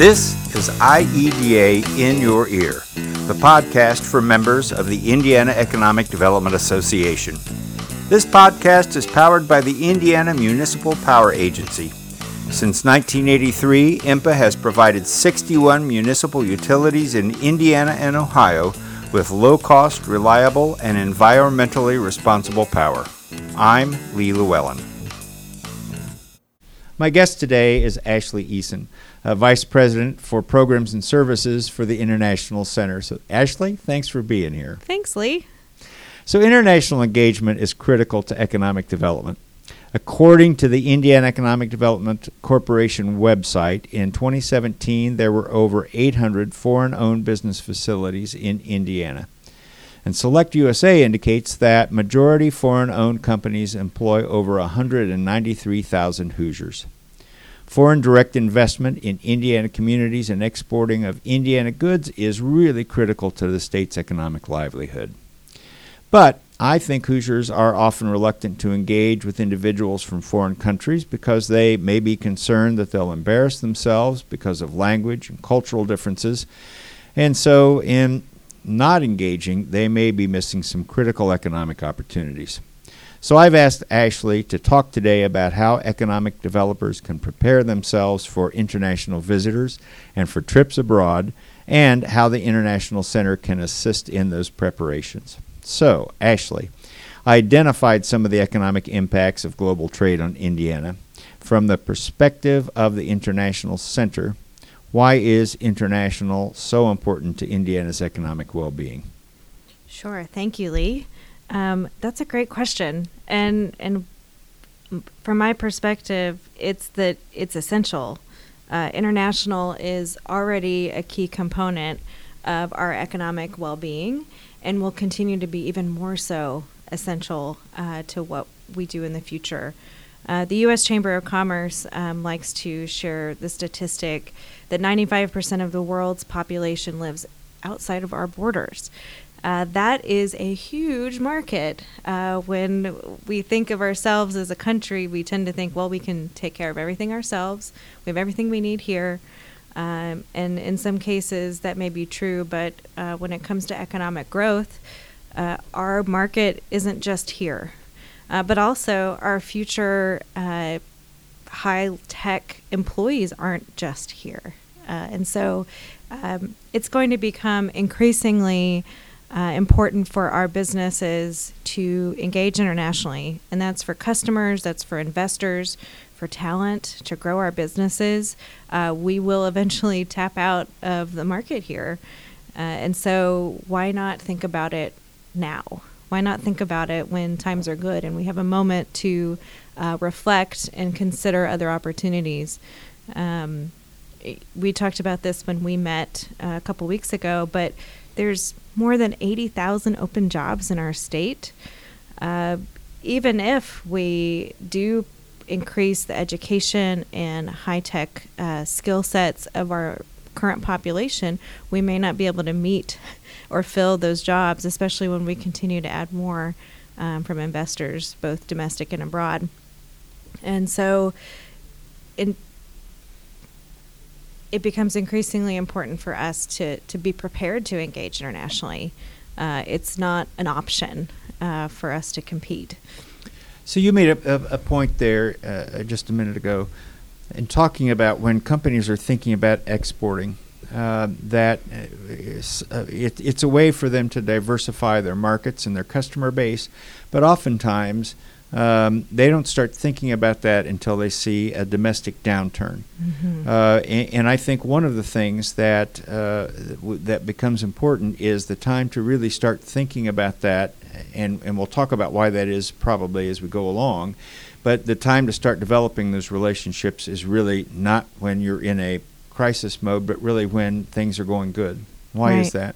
This is IEDA In Your Ear, the podcast for members of the Indiana Economic Development Association. This podcast is powered by the Indiana Municipal Power Agency. Since 1983, IMPA has provided 61 municipal utilities in Indiana and Ohio with low cost, reliable, and environmentally responsible power. I'm Lee Llewellyn. My guest today is Ashley Eason uh, Vice President for Programs and Services for the International Center. So, Ashley, thanks for being here. Thanks, Lee. So, international engagement is critical to economic development. According to the Indiana Economic Development Corporation website, in 2017 there were over 800 foreign owned business facilities in Indiana. And Select USA indicates that majority foreign owned companies employ over 193,000 Hoosiers. Foreign direct investment in Indiana communities and exporting of Indiana goods is really critical to the state's economic livelihood. But I think Hoosiers are often reluctant to engage with individuals from foreign countries because they may be concerned that they'll embarrass themselves because of language and cultural differences. And so, in not engaging, they may be missing some critical economic opportunities. So I've asked Ashley to talk today about how economic developers can prepare themselves for international visitors and for trips abroad, and how the International Center can assist in those preparations. So, Ashley, I identified some of the economic impacts of global trade on Indiana. From the perspective of the International Center, why is international so important to Indiana's economic well being? Sure. Thank you, Lee. Um, that's a great question, and and from my perspective, it's that it's essential. Uh, international is already a key component of our economic well-being, and will continue to be even more so essential uh, to what we do in the future. Uh, the U.S. Chamber of Commerce um, likes to share the statistic that 95% of the world's population lives outside of our borders. Uh, that is a huge market. Uh, when we think of ourselves as a country, we tend to think, well, we can take care of everything ourselves. We have everything we need here. Um, and in some cases, that may be true, but uh, when it comes to economic growth, uh, our market isn't just here, uh, but also our future uh, high tech employees aren't just here. and so um, it's going to become increasingly uh, important for our businesses to engage internationally, and that's for customers, that's for investors, for talent to grow our businesses. Uh, we will eventually tap out of the market here, uh, and so why not think about it now? Why not think about it when times are good and we have a moment to uh, reflect and consider other opportunities? Um, we talked about this when we met uh, a couple weeks ago, but there's more than 80,000 open jobs in our state. Uh, even if we do increase the education and high tech uh, skill sets of our current population, we may not be able to meet or fill those jobs, especially when we continue to add more um, from investors, both domestic and abroad. And so, in it becomes increasingly important for us to, to be prepared to engage internationally. Uh, it's not an option uh, for us to compete. So you made a, a, a point there uh, just a minute ago in talking about when companies are thinking about exporting. Uh, that uh, it, it's a way for them to diversify their markets and their customer base, but oftentimes um, they don't start thinking about that until they see a domestic downturn. Mm-hmm. Uh, and, and, I think one of the things that uh, w- that becomes important is the time to really start thinking about that, and, and we'll talk about why that is probably as we go along. But the time to start developing those relationships is really not when you're in a crisis mode, but really when things are going good. Why right. is that?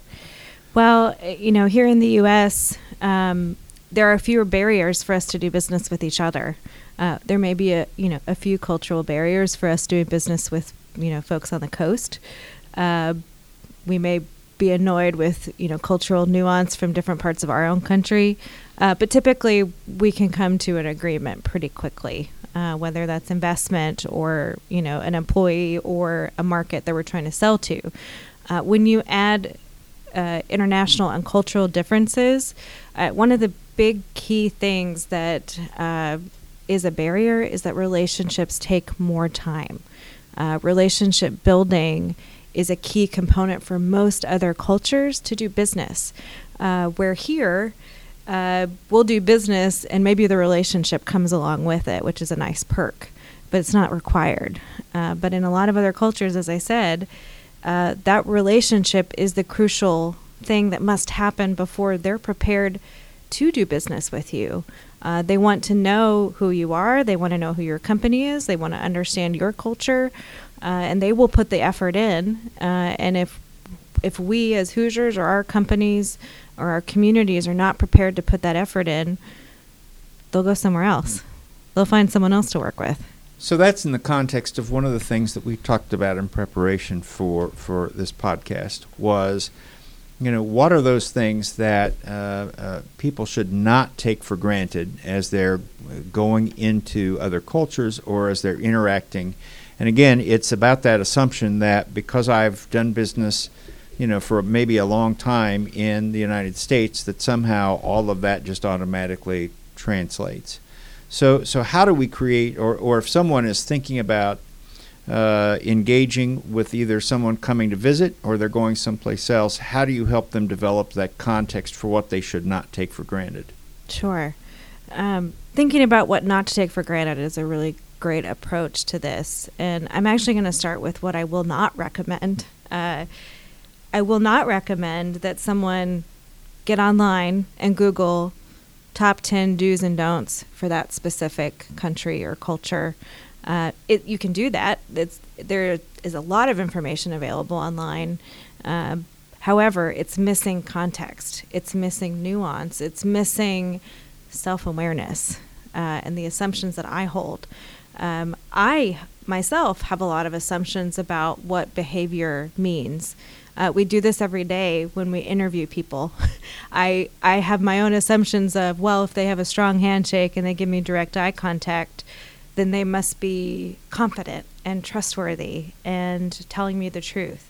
Well, you know, here in the U.S., um, there are fewer barriers for us to do business with each other. Uh, there may be a you know a few cultural barriers for us doing business with you know folks on the coast. Uh, we may be annoyed with you know cultural nuance from different parts of our own country, uh, but typically we can come to an agreement pretty quickly, uh, whether that's investment or you know an employee or a market that we're trying to sell to. Uh, when you add uh, international and cultural differences, one of the big key things that uh, is a barrier is that relationships take more time. relationship building is a key component for most other cultures to do business. Uh, where here, uh, we'll do business and maybe the relationship comes along with it, which is a nice perk, but it's not required. Uh, but in a lot of other cultures, as I said, uh, that relationship is the crucial thing that must happen before they're prepared to do business with you. Uh, they want to know who you are. They want to know who your company is. They want to understand your culture uh, and they will put the effort in. Uh, and if if we as Hoosiers or our companies or our communities are not prepared to put that effort in, they'll go somewhere else. They'll find someone else to work with. So that's in the context of one of the things that we talked about in preparation for for this podcast was, you know, what are those things that uh, uh, people should not take for granted as they're going into other cultures or as they're interacting and again, it's about that assumption that because I've done business, you know, for maybe a long time in the United States, that somehow all of that just automatically translates. So, so how do we create, or, or if someone is thinking about uh, engaging with either someone coming to visit or they're going someplace else, how do you help them develop that context for what they should not take for granted? Sure. Um, thinking about what not to take for granted is a really great approach to this. And I'm actually going to start with what I will not recommend. Uh, I will not recommend that someone get online and Google top 10 do's and don'ts for that specific country or culture. Uh, it, you can do that. It's, there is a lot of information available online. Uh, however, it's missing context, it's missing nuance, it's missing self awareness uh, and the assumptions that I hold. Um, I myself have a lot of assumptions about what behavior means. Uh, we do this every day when we interview people. I I have my own assumptions of well, if they have a strong handshake and they give me direct eye contact, then they must be confident and trustworthy and telling me the truth.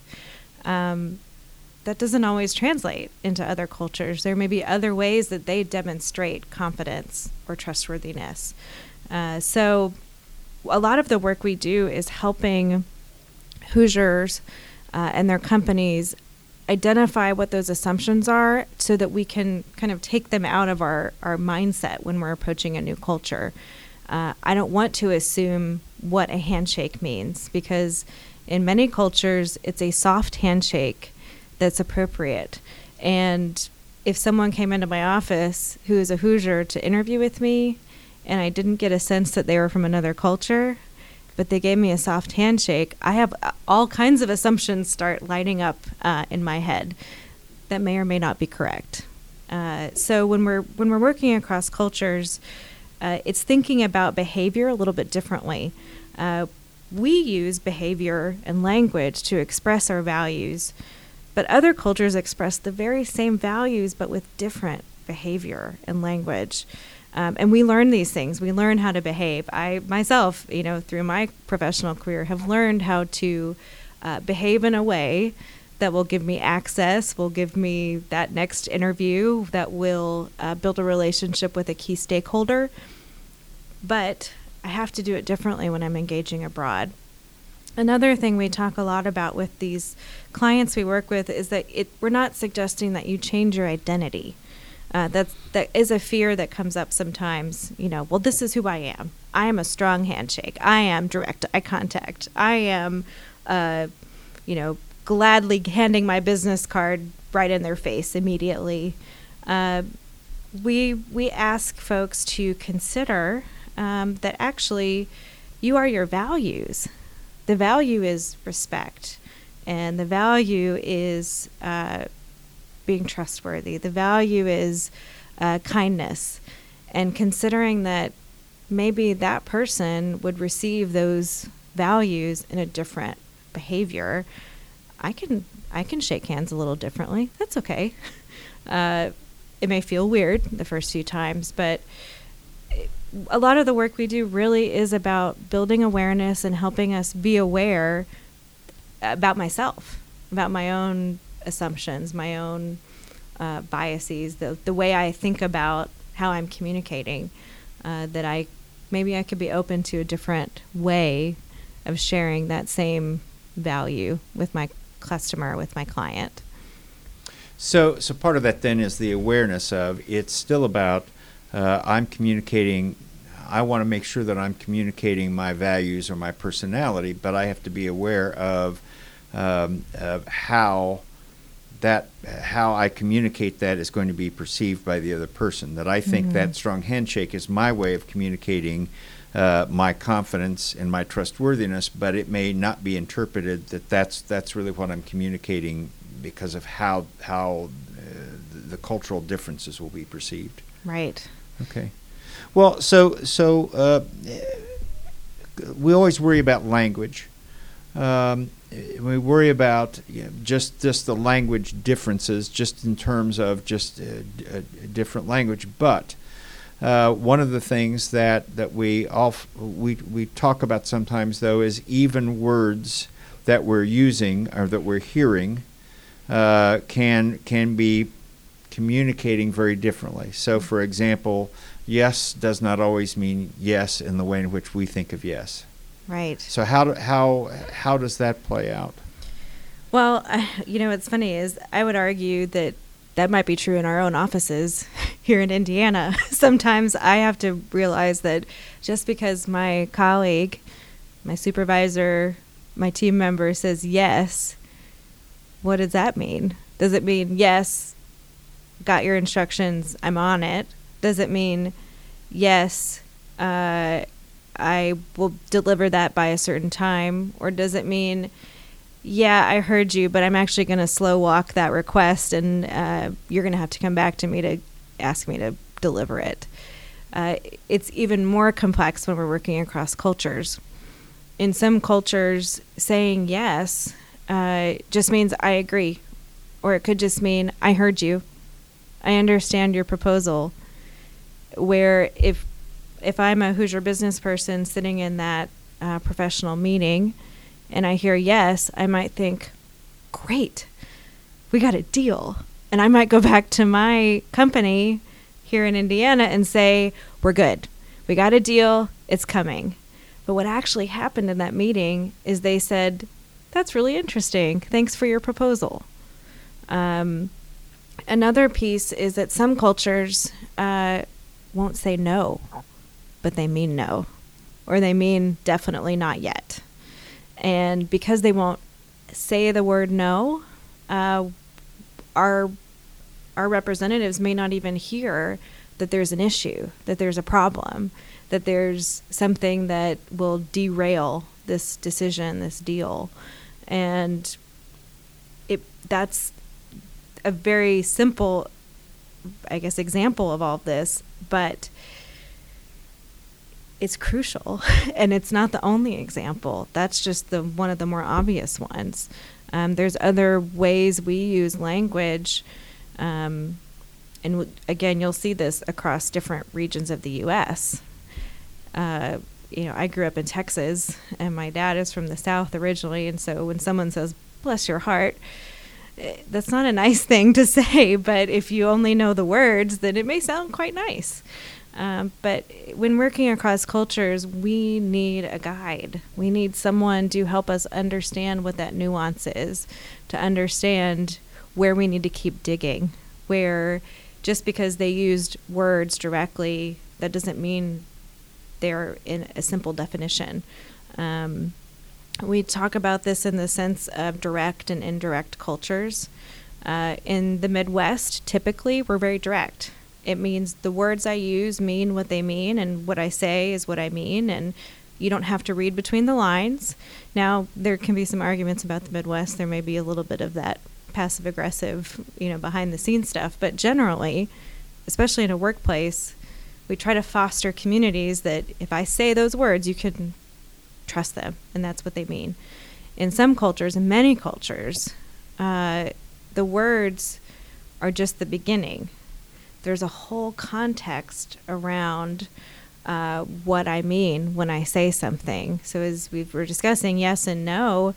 Um, that doesn't always translate into other cultures. There may be other ways that they demonstrate confidence or trustworthiness. Uh, so a lot of the work we do is helping Hoosiers uh, and their companies identify what those assumptions are so that we can kind of take them out of our, our mindset when we're approaching a new culture. Uh, I don't want to assume what a handshake means because in many cultures it's a soft handshake that's appropriate. And if someone came into my office who is a Hoosier to interview with me, and I didn't get a sense that they were from another culture, but they gave me a soft handshake, I have all kinds of assumptions start lighting up uh, in my head that may or may not be correct. Uh, so when we're when we're working across cultures, uh, it's thinking about behavior a little bit differently. Uh, we use behavior and language to express our values, but other cultures express the very same values but with different behavior and language. Um, and we learn these things. We learn how to behave. I myself, you know, through my professional career, have learned how to uh, behave in a way that will give me access, will give me that next interview, that will uh, build a relationship with a key stakeholder. But I have to do it differently when I'm engaging abroad. Another thing we talk a lot about with these clients we work with is that it, we're not suggesting that you change your identity. Uh, that's that is a fear that comes up sometimes. You know, well, this is who I am. I am a strong handshake. I am direct eye contact. I am, uh, you know, gladly handing my business card right in their face immediately. Uh, we we ask folks to consider um, that actually you are your values. The value is respect, and the value is uh, being trustworthy. The value is uh, kindness, and considering that maybe that person would receive those values in a different behavior. I can I can shake hands a little differently. That's okay. Uh, it may feel weird the first few times, but a lot of the work we do really is about building awareness and helping us be aware about myself, about my own assumptions, my own uh, biases, the the way I think about how I'm communicating. Uh, that I maybe I could be open to a different way of sharing that same value with my customer, with my client. So, so part of that then is the awareness of it's still about uh, I'm communicating. I want to make sure that I'm communicating my values or my personality, but I have to be aware of, um, of how that how I communicate that is going to be perceived by the other person. That I think mm-hmm. that strong handshake is my way of communicating uh, my confidence and my trustworthiness, but it may not be interpreted that that's that's really what I'm communicating because of how how uh, the cultural differences will be perceived. Right. Okay. Well, so so uh, we always worry about language. Um, we worry about you know, just just the language differences, just in terms of just a, a different language. But uh, one of the things that that we all we we talk about sometimes though is even words that we're using or that we're hearing uh, can can be communicating very differently. So, for example, yes does not always mean yes in the way in which we think of yes. Right. So how do, how how does that play out? Well, uh, you know what's funny is I would argue that that might be true in our own offices here in Indiana. Sometimes I have to realize that just because my colleague, my supervisor, my team member says yes, what does that mean? Does it mean yes, got your instructions, I'm on it? Does it mean yes, uh, I will deliver that by a certain time? Or does it mean, yeah, I heard you, but I'm actually going to slow walk that request and uh, you're going to have to come back to me to ask me to deliver it? Uh, it's even more complex when we're working across cultures. In some cultures, saying yes uh, just means I agree, or it could just mean I heard you, I understand your proposal. Where if if I'm a Hoosier business person sitting in that uh, professional meeting and I hear yes, I might think, great, we got a deal. And I might go back to my company here in Indiana and say, we're good. We got a deal. It's coming. But what actually happened in that meeting is they said, that's really interesting. Thanks for your proposal. Um, another piece is that some cultures uh, won't say no but they mean no, or they mean definitely not yet. And because they won't say the word no, uh, our our representatives may not even hear that there's an issue, that there's a problem, that there's something that will derail this decision, this deal. And it that's a very simple I guess example of all of this, but it's crucial and it's not the only example. That's just the one of the more obvious ones. Um, there's other ways we use language um, and w- again you'll see this across different regions of the us uh, you know i grew up in texas and my dad is from the south originally and so when someone says bless your heart that's not a nice thing to say but if you only know the words then it may sound quite nice um, but when working across cultures, we need a guide. We need someone to help us understand what that nuance is, to understand where we need to keep digging, where just because they used words directly, that doesn't mean they're in a simple definition. Um, we talk about this in the sense of direct and indirect cultures. Uh, in the Midwest, typically, we're very direct it means the words I use mean what they mean, and what I say is what I mean, and you don't have to read between the lines. Now, there can be some arguments about the Midwest. There may be a little bit of that passive aggressive, you know, behind the scenes stuff, but generally, especially in a workplace, we try to foster communities that if I say those words, you can trust them, and that's what they mean. in some cultures, in many cultures, uh, the words are just the beginning. There's a whole context around uh, what I mean when I say something. So, as we were discussing, yes and no,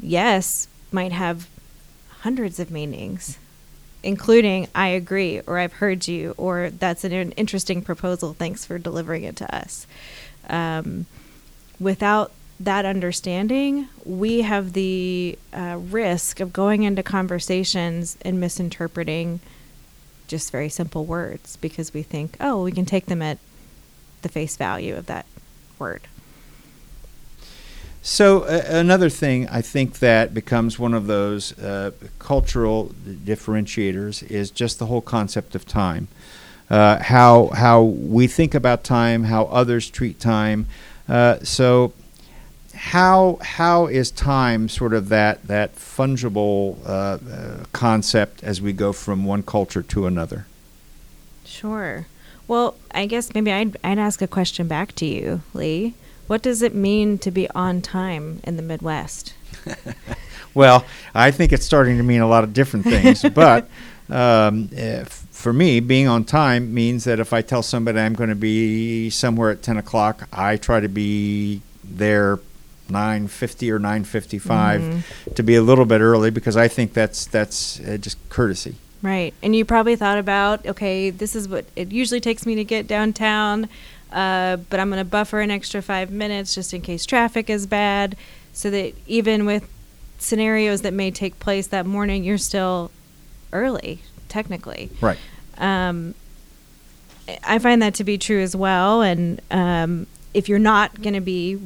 yes might have hundreds of meanings, including I agree, or I've heard you, or that's an interesting proposal. Thanks for delivering it to us. Um, without that understanding, we have the uh, risk of going into conversations and misinterpreting just very simple words because we think, oh, we can take them at the face value of that word. So uh, another thing I think that becomes one of those uh, cultural differentiators is just the whole concept of time. Uh, how how we think about time, how others treat time. Uh, so how how is time sort of that that fungible uh, uh, concept as we go from one culture to another? Sure. Well, I guess maybe I'd I'd ask a question back to you, Lee. What does it mean to be on time in the Midwest? well, I think it's starting to mean a lot of different things, but. Um, for me, being on time means that if I tell somebody I'm going to be somewhere at 10 o'clock, I try to be there 9:50 or 9:55 mm-hmm. to be a little bit early because I think that's that's uh, just courtesy. Right. And you probably thought about, okay, this is what it usually takes me to get downtown, uh, but I'm going to buffer an extra 5 minutes just in case traffic is bad so that even with scenarios that may take place that morning, you're still early technically. Right. Um, I find that to be true as well and um, if you're not going to be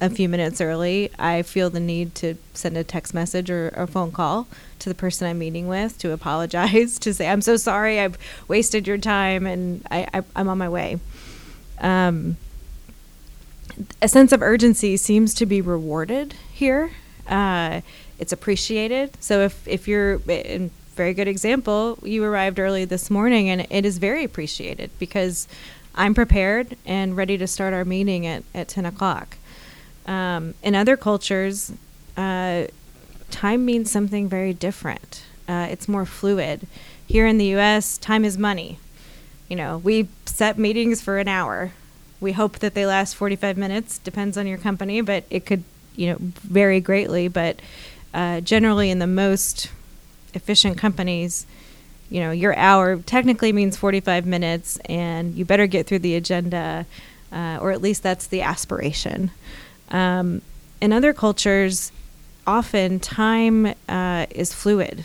a few minutes early, I feel the need to send a text message or a phone call to the person I'm meeting with to apologize, to say, I'm so sorry, I've wasted your time and I, I, am on my way. Um, a sense of urgency seems to be rewarded here. Uh, it's appreciated. So if, if you're, in very good example, you arrived early this morning and it is very appreciated because I'm prepared and ready to start our meeting at, at 10 o'clock. Um, in other cultures, uh, time means something very different. Uh, it's more fluid. Here in the U.S., time is money. You know, we set meetings for an hour. We hope that they last 45 minutes. Depends on your company, but it could, you know, vary greatly. But uh, generally, in the most efficient companies, you know, your hour technically means 45 minutes, and you better get through the agenda, uh, or at least that's the aspiration. Um, in other cultures, often time uh, is fluid.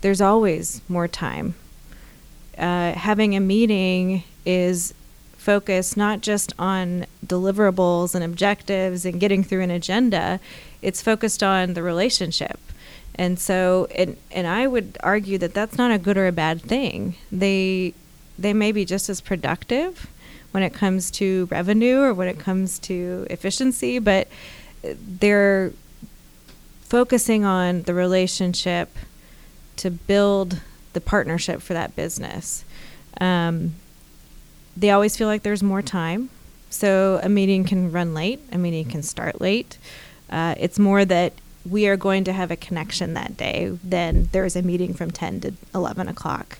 There's always more time. Uh, having a meeting is focused not just on deliverables and objectives and getting through an agenda, it's focused on the relationship. And so, and, and I would argue that that's not a good or a bad thing. They, they may be just as productive when it comes to revenue or when it comes to efficiency, but they're focusing on the relationship to build the partnership for that business. Um, they always feel like there's more time. So a meeting can run late, a meeting can start late. Uh, it's more that we are going to have a connection that day then there's a meeting from 10 to 11 o'clock.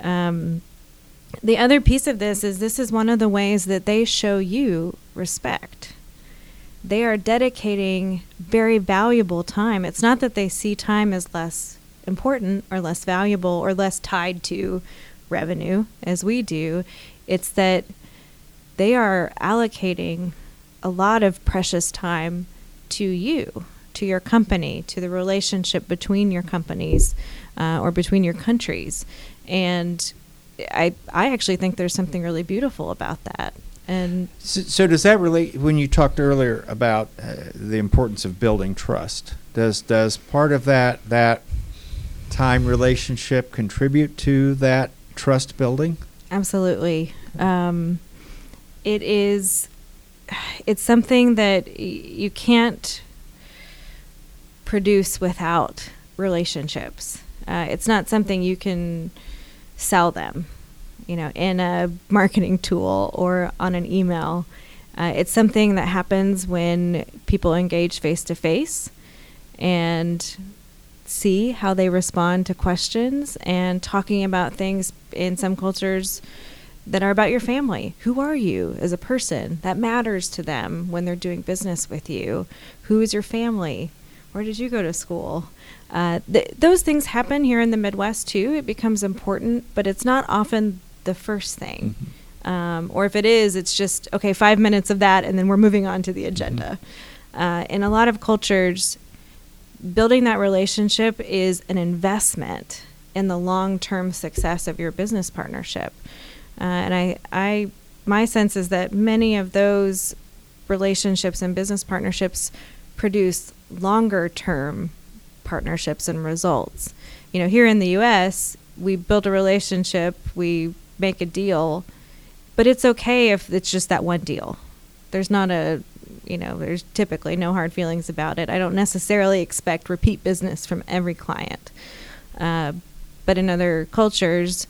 Um, the other piece of this is this is one of the ways that they show you respect. They are dedicating very valuable time. It's not that they see time as less important or less valuable or less tied to revenue as we do. It's that they are allocating a lot of precious time to you, to your company, to the relationship between your companies uh, or between your countries. And I I actually think there's something really beautiful about that. And so, so does that relate when you talked earlier about uh, the importance of building trust? Does does part of that that time relationship contribute to that trust building? Absolutely. Um, it is. It's something that y- you can't produce without relationships. Uh, it's not something you can sell them, you know, in a marketing tool or on an email. Uh, it's something that happens when people engage face to face and see how they respond to questions and talking about things in some cultures that are about your family. Who are you as a person? That matters to them when they're doing business with you. Who is your family? Where did you go to school? Uh, th- those things happen here in the Midwest too. It becomes important, but it's not often the first thing. Mm-hmm. Um, or if it is, it's just, okay, five minutes of that, and then we're moving on to the agenda. Mm-hmm. Uh, in a lot of cultures, building that relationship is an investment in the long term success of your business partnership. Uh, and I, I, my sense is that many of those relationships and business partnerships produce longer term partnerships and results. You know, here in the US, we build a relationship, we make a deal, but it's okay if it's just that one deal. There's not a, you know, there's typically no hard feelings about it. I don't necessarily expect repeat business from every client. Uh, but in other cultures,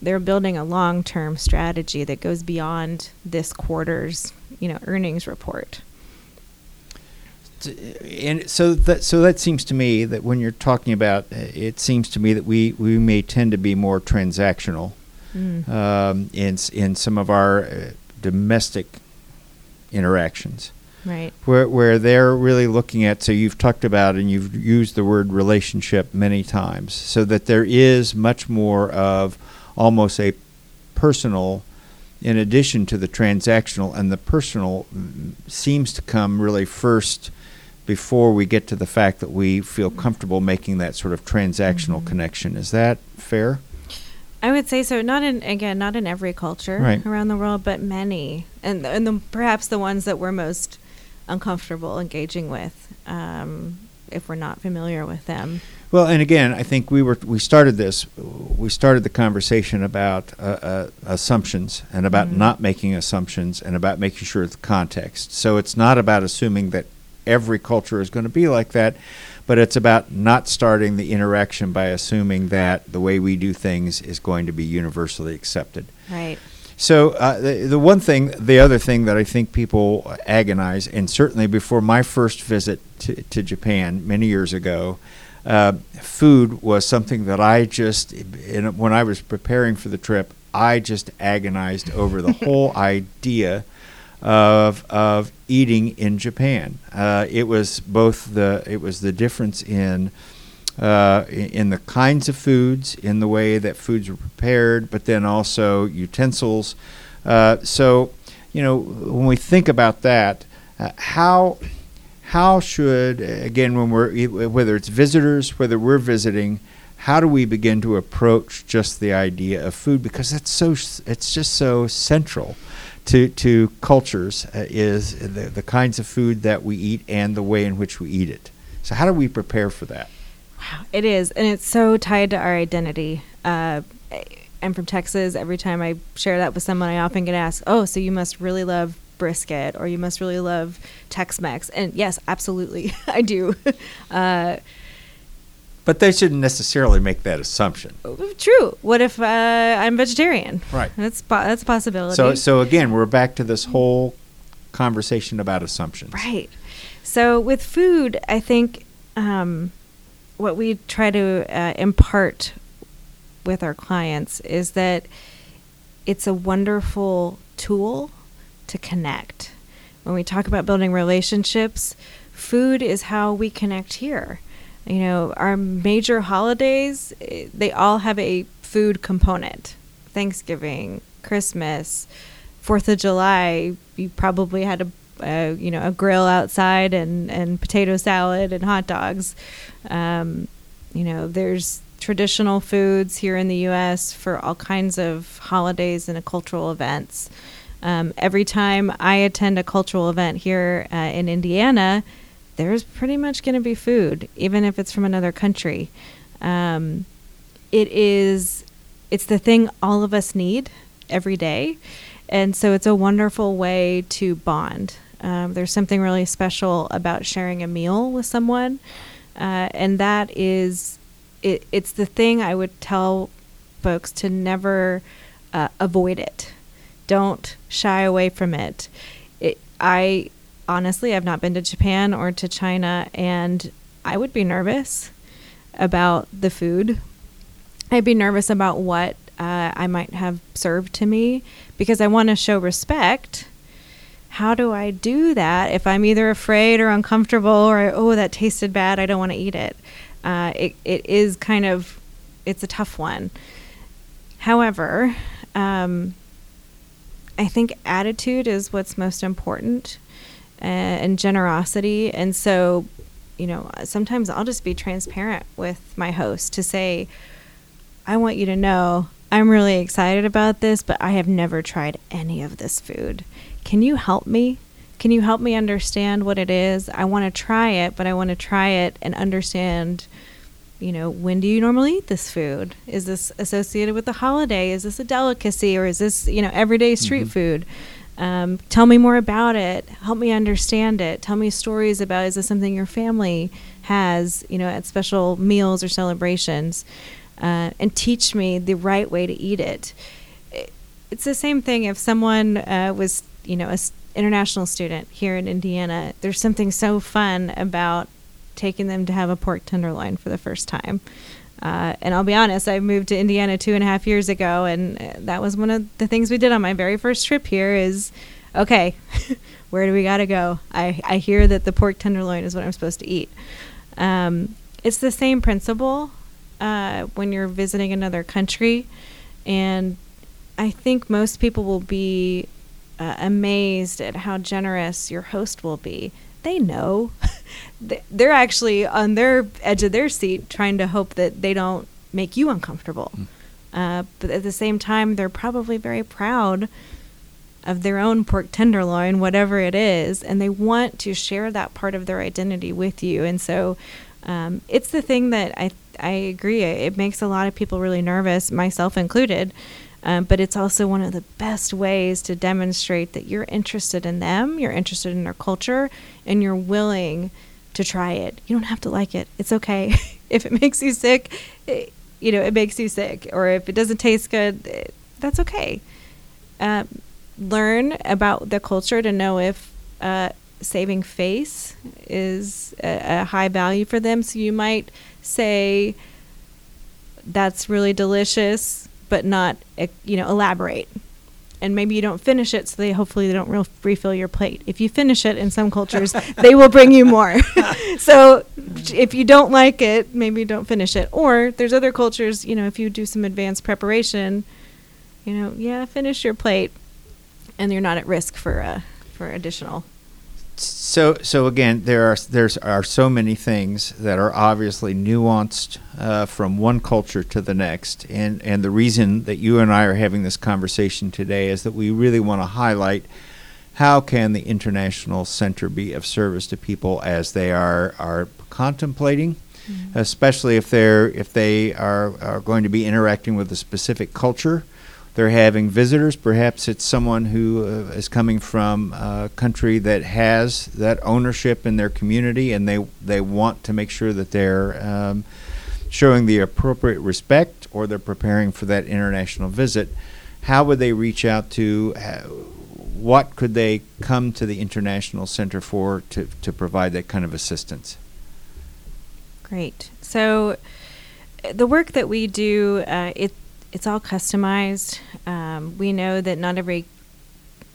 they're building a long-term strategy that goes beyond this quarter's, you know, earnings report. And so that so that seems to me that when you're talking about, it seems to me that we, we may tend to be more transactional mm. um, in in some of our uh, domestic interactions. Right. Where where they're really looking at so you've talked about and you've used the word relationship many times so that there is much more of almost a personal in addition to the transactional and the personal seems to come really first before we get to the fact that we feel comfortable making that sort of transactional mm-hmm. connection is that fair I would say so. Not in again, not in every culture right. around the world, but many, and and the, perhaps the ones that we're most uncomfortable engaging with, um, if we're not familiar with them. Well, and again, I think we were we started this. We started the conversation about uh, uh, assumptions and about mm-hmm. not making assumptions and about making sure it's context. So it's not about assuming that every culture is going to be like that, but it's about not starting the interaction by assuming that the way we do things is going to be universally accepted. Right. So uh, the, the one thing, the other thing that I think people agonize, and certainly before my first visit to, to Japan many years ago, uh, food was something that I just, in, when I was preparing for the trip, I just agonized over the whole idea of of eating in Japan. Uh, it was both the it was the difference in uh, in the kinds of foods, in the way that foods were prepared, but then also utensils. Uh, so, you know, when we think about that, uh, how how should again when we're whether it's visitors whether we're visiting how do we begin to approach just the idea of food? Because it's so it's just so central to to cultures uh, is the the kinds of food that we eat and the way in which we eat it. So how do we prepare for that? Wow it is and it's so tied to our identity. Uh, I'm from Texas. Every time I share that with someone, I often get asked, "Oh, so you must really love brisket or you must really love Tex-Mex. And yes, absolutely, I do. Uh, but they shouldn't necessarily make that assumption. True. What if uh, I'm vegetarian? Right. That's po- that's a possibility. So so again, we're back to this whole conversation about assumptions. Right. So with food, I think um, what we try to uh, impart with our clients is that it's a wonderful tool to connect. When we talk about building relationships, food is how we connect here. You know, our major holidays, eh, they all have a food component. Thanksgiving, Christmas, Fourth of July, you probably had a uh, you know a grill outside and and potato salad and hot dogs. Um, you know, there's traditional foods here in the U.S. for all kinds of holidays and cultural events. Um, every time I attend a cultural event here uh, in Indiana, there's pretty much going to be food, even if it's from another country. Um, it is, it's the thing all of us need every day, and so it's a wonderful way to bond. Um, there's something really special about sharing a meal with someone, uh, and that is, it, it's the thing I would tell folks to never uh, avoid it don't shy away from it. it I honestly have not been to Japan or to China, and I would be nervous about the food. I'd be nervous about what uh, I might have served to me because I want to show respect. How do I do that if I'm either afraid or uncomfortable or oh that tasted bad I don't want to eat it? Uh, it it is kind of it's a tough one. However, um, I think attitude is what's most important uh, and generosity. And so, you know, sometimes I'll just be transparent with my host to say, I want you to know I'm really excited about this, but I have never tried any of this food. Can you help me? Can you help me understand what it is? I want to try it, but I want to try it and understand you know, when do you normally eat this food? Is this associated with the holiday? Is this a delicacy or is this, you know, everyday street mm-hmm. food? Um, tell me more about it. Help me understand it. Tell me stories about is this something your family has, you know, at special meals or celebrations? Uh, and teach me the right way to eat it. It's the same thing if someone uh, was, you know, an international student here in Indiana. There's something so fun about taking them to have a pork tenderloin for the first time. Uh, and I'll be honest, I moved to Indiana two and a half years ago, and uh, that was one of the things we did on my very first trip here. Is okay, where do we got to go? I I hear that the pork tenderloin is what I'm supposed to eat. Um, it's the same principle uh, when you're visiting another country, and I think most people will be uh, amazed at how generous your host will be they know. They're actually on their edge of their seat trying to hope that they don't make you uncomfortable. Mm. Uh, but at the same time, they're probably very proud of their own pork tenderloin, whatever it is, and they want to share that part of their identity with you. And so um, it's the thing that I, I agree, it makes a lot of people really nervous, myself included. Um, but it's also one of the best ways to demonstrate that you're interested in them, you're interested in their culture, and you're willing to try it. You don't have to like it. It's okay. if it makes you sick, it, you know, it makes you sick. Or if it doesn't taste good, it, that's okay. Uh, learn about the culture to know if uh, saving face is a, a high value for them. So you might say, that's really delicious but not you know elaborate. And maybe you don't finish it so they hopefully they don't refill your plate. If you finish it in some cultures they will bring you more. So if you don't like it maybe don't finish it. Or there's other cultures you know if you do some advanced preparation you know yeah finish your plate and you're not at risk for uh, for additional so so again there are there's are so many things that are obviously nuanced uh, from one culture to the next and and the reason that you and I are having this conversation today is that we really want to highlight how can the international center be of service to people as they are are contemplating mm-hmm. especially if they're if they are, are going to be interacting with a specific culture they're having visitors. Perhaps it's someone who uh, is coming from a country that has that ownership in their community, and they they want to make sure that they're um, showing the appropriate respect, or they're preparing for that international visit. How would they reach out to? what could they come to the International Center for to, to provide that kind of assistance? Great. So, the work that we do, uh, it it's all customized. Um, we know that not every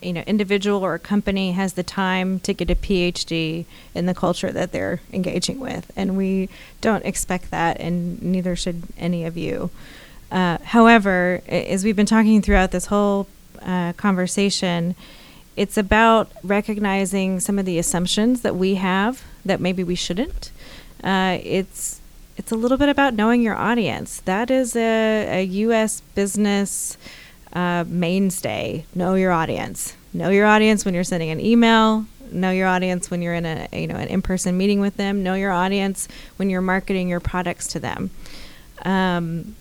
you know individual or company has the time to get a PhD in the culture that they're engaging with, and we don't expect that, and neither should any of you. Uh, however, as we've been talking throughout this whole uh, conversation, it's about recognizing some of the assumptions that we have that maybe we shouldn't. Uh, it's it's a little bit about knowing your audience. That is a, a U.S. business uh, mainstay. Know your audience. Know your audience when you're sending an email. Know your audience when you're in a you know an in-person meeting with them. Know your audience when you're marketing your products to them. Um,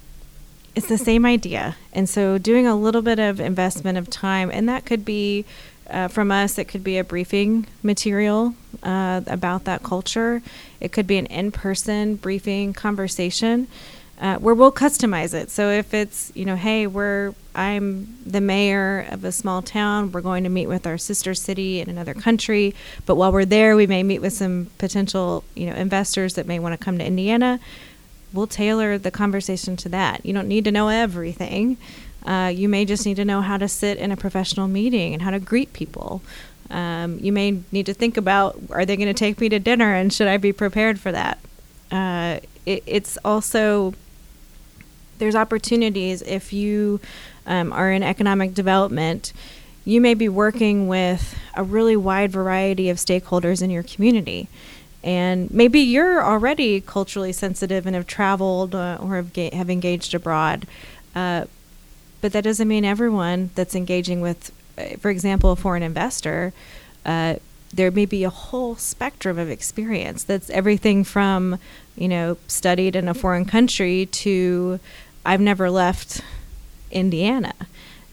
it's the same idea, and so doing a little bit of investment of time, and that could be uh, from us, it could be a briefing material uh, about that culture. It could be an in person briefing conversation. uh, where we'll customize it. So if it's, you know, hey, we're I'm the mayor of a small town. We're going to meet with our sister city in another country, but while we're there, we may meet with some potential, you know, investors that may want to come to Indiana. We'll tailor the conversation to that. You don't need to know everything. Uh, you may just need to know how to sit in a professional meeting and how to greet people. Um, you may need to think about are they going to take me to dinner and should I be prepared for that? Uh, it, it's also there's opportunities if you um, are in economic development. You may be working with a really wide variety of stakeholders in your community. And maybe you're already culturally sensitive and have traveled uh, or have, ga- have engaged abroad. Uh, but that doesn't mean everyone that's engaging with, uh, for example, a foreign investor, uh, there may be a whole spectrum of experience that's everything from, you know, studied in a foreign country to I've never left Indiana.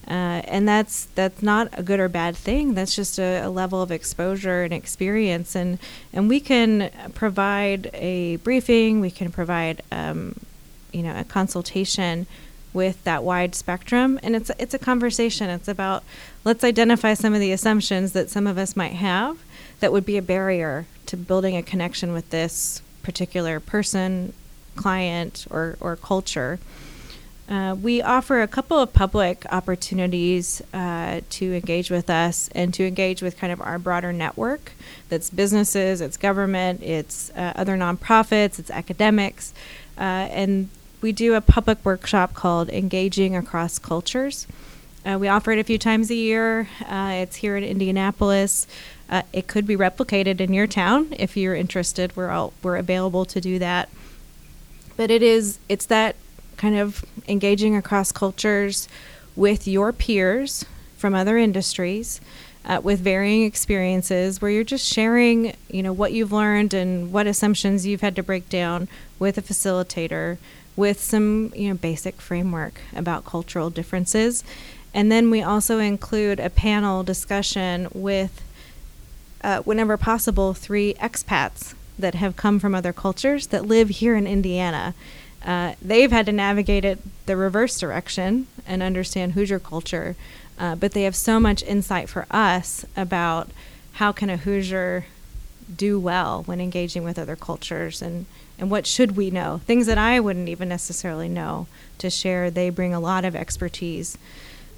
Uh, and that's that's not a good or bad thing. That's just a, a, level of exposure and experience, and and we can provide a briefing. We can provide, um, you know, a consultation with that wide spectrum, and it's it's a conversation. It's about let's identify some of the assumptions that some of us might have that would be a barrier to building a connection with this particular person, client, or or culture uh, we offer a couple of public opportunities uh, to engage with us and to engage with kind of our broader network that's businesses, it's government, it's uh, other nonprofits, it's academics. Uh, and we do a public workshop called Engaging Across Cultures. Uh, we offer it a few times a year. Uh, it's here in Indianapolis. it could be replicated in your town if you're interested. We're all, we're available to do that. But it is it's that kind of engaging across cultures with your peers from other industries uh, with varying experiences where you're just sharing you know what you've learned and what assumptions you've had to break down with a facilitator with some you know basic framework about cultural differences. And then we also include a panel discussion with uh, whenever possible three expats that have come from other cultures that live here in indiana. Uh, they've had to navigate it the reverse direction and understand Hoosier culture, uh, but they have so much insight for us about how can a Hoosier do well when engaging with other cultures and, and what should we know? Things that i wouldn't even necessarily know to share. They bring a lot of expertise.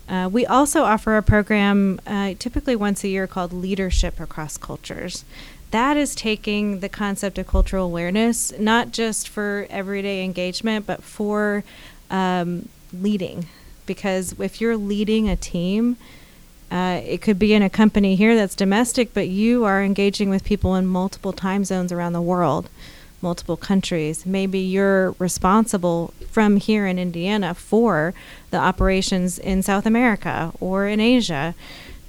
Uh, we also offer a program uh, typically once a year called leadership across cultures. That is taking the concept of cultural awareness not just for everyday engagement, but for um, leading. Because if you're leading a team, uh, it could be in a company here that's domestic, but you are engaging with people in multiple time zones around the world, multiple countries. Maybe you're responsible from here in Indiana for the operations in South America or in Asia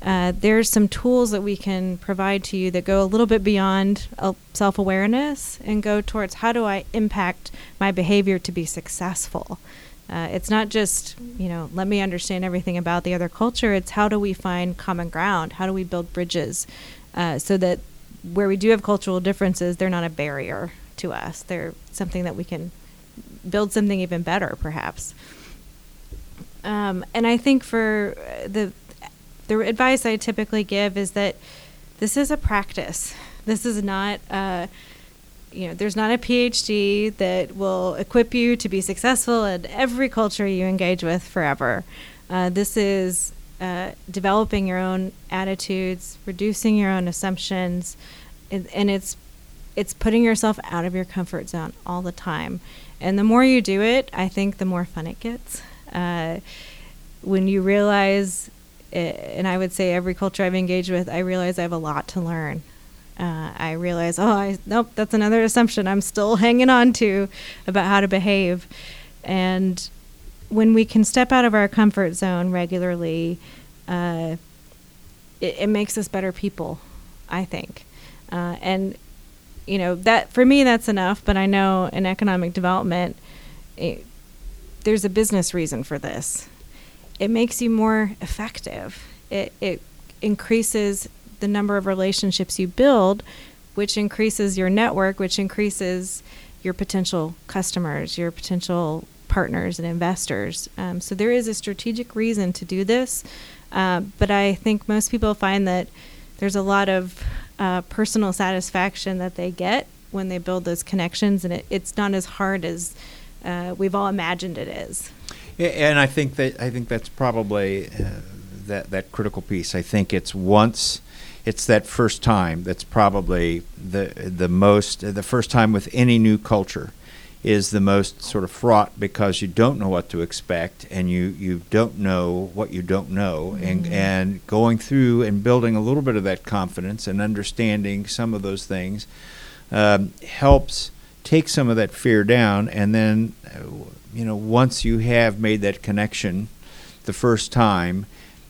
uh, there's some tools that we can provide to you that go a little bit beyond uh, self awareness and go towards how do I impact my behavior to be successful. Uh, it's not just, you know, let me understand everything about the other culture. It's how do we find common ground? How do we build bridges uh, so that where we do have cultural differences, they're not a barrier to us. They're something that we can build something even better, perhaps. Um, and I think for the the advice I typically give is that this is a practice. This is not a, you know, there's not a PhD that will equip you to be successful in every culture you engage with forever. Uh, this is uh, developing your own attitudes, reducing your own assumptions, and, and it's it's putting yourself out of your comfort zone all the time. And the more you do it, I think the more fun it gets. Uh, when you realize and I would say every culture I've engaged with, I realize I have a lot to learn. Uh, I realize, oh, I, nope, that's another assumption I'm still hanging on to about how to behave. And when we can step out of our comfort zone regularly, uh, it, it, makes us better people, I think. Uh, and, you know, that for me, that's enough. But I know in economic development, it, there's a business reason for this it makes you more effective. It, it increases the number of relationships you build, which increases your network, which increases your potential customers, your potential partners and investors. Um, so there is a strategic reason to do this, uh, but I think most people find that there's a lot of uh, personal satisfaction that they get when they build those connections, and it, it's not as hard as uh, we've all imagined it is. And I think that I think that's probably uh, that that critical piece. I think it's once it's that first time that's probably the the most the first time with any new culture is the most sort of fraught because you don't know what to expect and you, you don't know what you don't know mm-hmm. and and going through and building a little bit of that confidence and understanding some of those things um, helps take some of that fear down and then uh, you know once you have made that connection the first time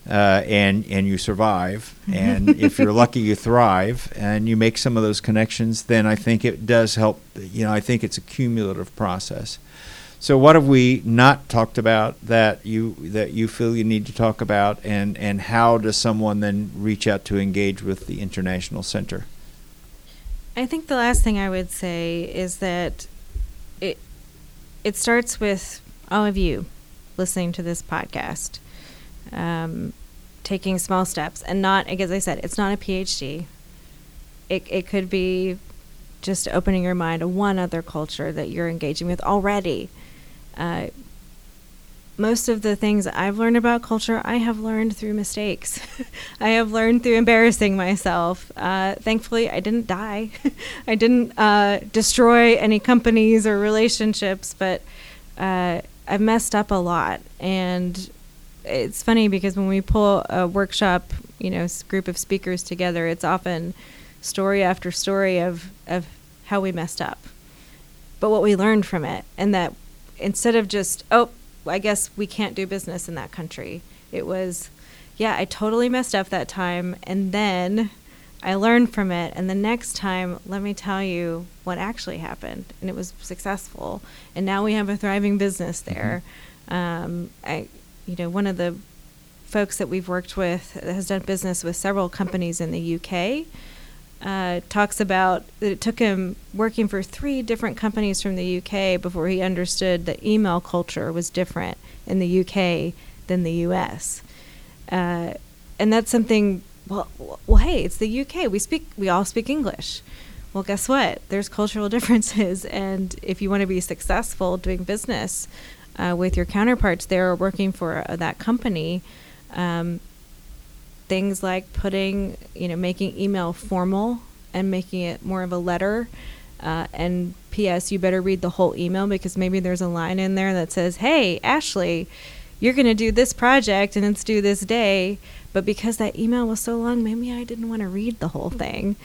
uh, and and you survive, and if you're lucky, you thrive, and you make some of those connections. Then I think it does help. You know, I think it's a cumulative process. So, what have we not talked about that you that you feel you need to talk about, and and how does someone then reach out to engage with the International Center? I think the last thing I would say is that it it starts with all of you listening to this podcast um, taking small steps and not, as I said, it's not a PhD. It, it could be just opening your mind to one other culture that you're engaging with already. Uh, most of the things I've learned about culture, I have learned through mistakes. I have learned through embarrassing myself. Uh, thankfully, I didn't die. I didn't uh, destroy any companies or relationships, but uh, I've messed up a lot. And it's funny because when we pull a workshop, you know, group of speakers together, it's often story after story of of how we messed up, but what we learned from it, and that instead of just oh, I guess we can't do business in that country, it was, yeah, I totally messed up that time, and then I learned from it, and the next time, let me tell you what actually happened, and it was successful, and now we have a thriving business there. Mm-hmm. Um, I you know, one of the folks that we've worked with has done business with several companies in the UK uh, talks about that it took him working for three different companies from the UK before he understood that email culture was different in the UK than the US. Uh, and that's something. Well, well, hey, it's the UK. We speak. We all speak English. Well, guess what? There's cultural differences, and if you want to be successful doing business, uh, with your counterparts there are working for uh, that company, um, things like putting, you know, making email formal and making it more of a letter. Uh, and P.S. You better read the whole email because maybe there's a line in there that says, "Hey, Ashley, you're going to do this project and it's due this day." But because that email was so long, maybe I didn't want to read the whole thing,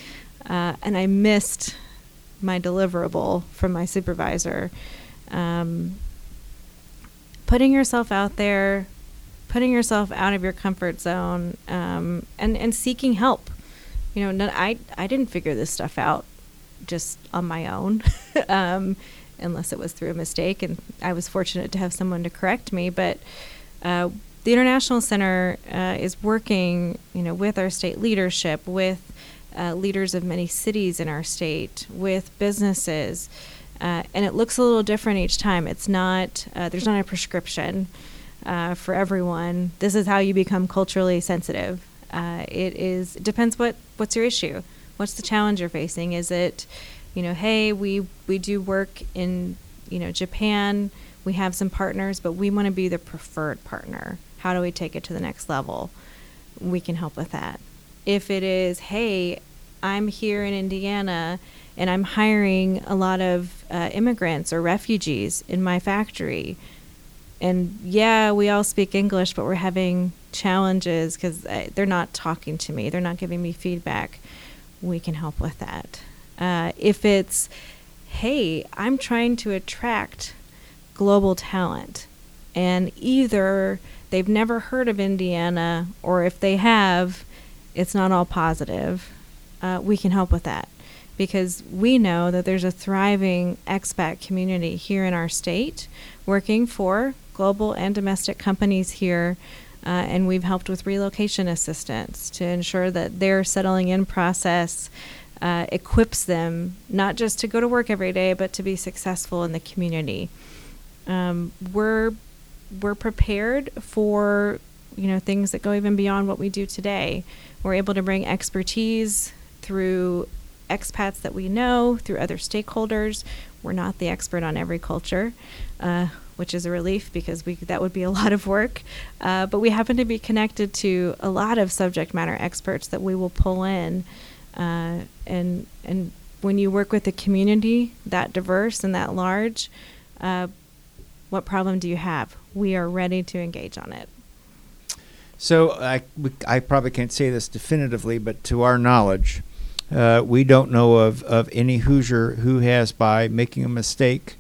uh, and I missed my deliverable from my supervisor. Um, putting yourself out there, putting yourself out of your comfort zone, um, and and seeking help. You know, I I didn't figure this stuff out just on my own, um, unless it was through a mistake, and I was fortunate to have someone to correct me. But uh, the International Center uh, is working, you know, with our state leadership, with uh, leaders of many cities in our state, with businesses. Uh, and it looks a little different each time. It's not, uh, there's not a prescription uh, for everyone. This is how you become culturally sensitive. Uh, it is, it depends what, what's your issue? What's the challenge you're facing? Is it, you know, hey, we, we do work in, you know, Japan, we have some partners, but we want to be the preferred partner. How do we take it to the next level? We can help with that. If it is, hey, I'm here in Indiana and I'm hiring a lot of uh, immigrants or refugees in my factory. And yeah, we all speak English, but we're having challenges because uh, they're not talking to me, they're not giving me feedback. We can help with that. Uh, if it's, hey, I'm trying to attract global talent, and either they've never heard of Indiana, or if they have, it's not all positive, uh, we can help with that because we know that there's a thriving expat community here in our state working for global and domestic companies here. Uh, and we've helped with relocation assistance to ensure that their settling in process uh, equips them not just to go to work every day, but to be successful in the community. Um, we're we're prepared for you know things that go even beyond what we do today. We're able to bring expertise through expats that we know, through other stakeholders. We're not the expert on every culture, uh, which is a relief because we that would be a lot of work. Uh, but we happen to be connected to a lot of subject matter experts that we will pull in, uh, and and when you work with a community that diverse and that large, uh, what problem do you have? We are ready to engage on it. So I, I probably can't say this definitively, but to our knowledge, uh, we don't know of, of any Hoosier who has, by making a mistake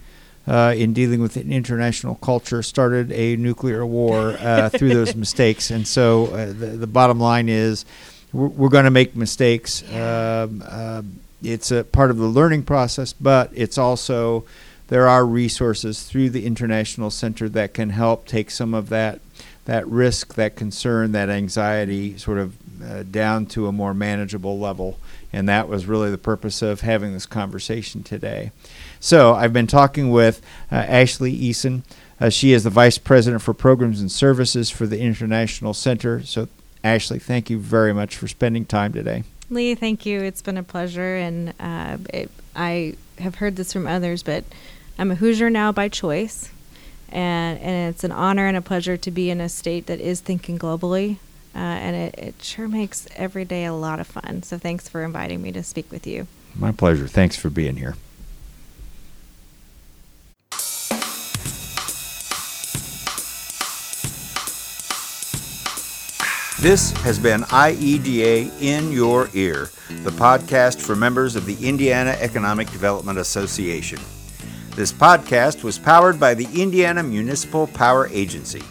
uh, in dealing with an international culture, started a nuclear war uh, through those mistakes. And so uh, the, the bottom line is we're, we're going to make mistakes. Um, um, it's a part of the learning process, but it's also there are resources through the International Center that can help take some of that that risk, that concern, that anxiety sort of uh, down to a more manageable level. And that was really the purpose of having this conversation today. So I've been talking with uh, Ashley Eason. Uh, she is the Vice President for Programs and Services for the International Center. So, Ashley, thank you very much for spending time today. Lee, thank you. It's been a pleasure. And uh, it, I have heard this from others, but I'm a Hoosier now by choice and and it's an honor and a pleasure to be in a state that is thinking globally. Uh, and it, it sure makes every day a lot of fun. So thanks for inviting me to speak with you. My pleasure. Thanks for being here. This has been IEDA in Your Ear, the podcast for members of the Indiana Economic Development Association. This podcast was powered by the Indiana Municipal Power Agency.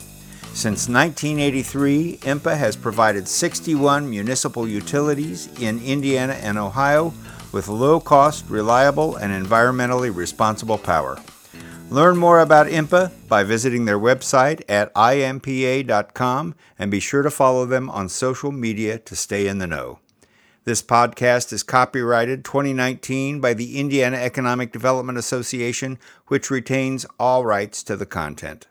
Since 1983, IMPA has provided 61 municipal utilities in Indiana and Ohio with low cost, reliable, and environmentally responsible power. Learn more about IMPA by visiting their website at impa.com and be sure to follow them on social media to stay in the know. This podcast is copyrighted 2019 by the Indiana Economic Development Association, which retains all rights to the content.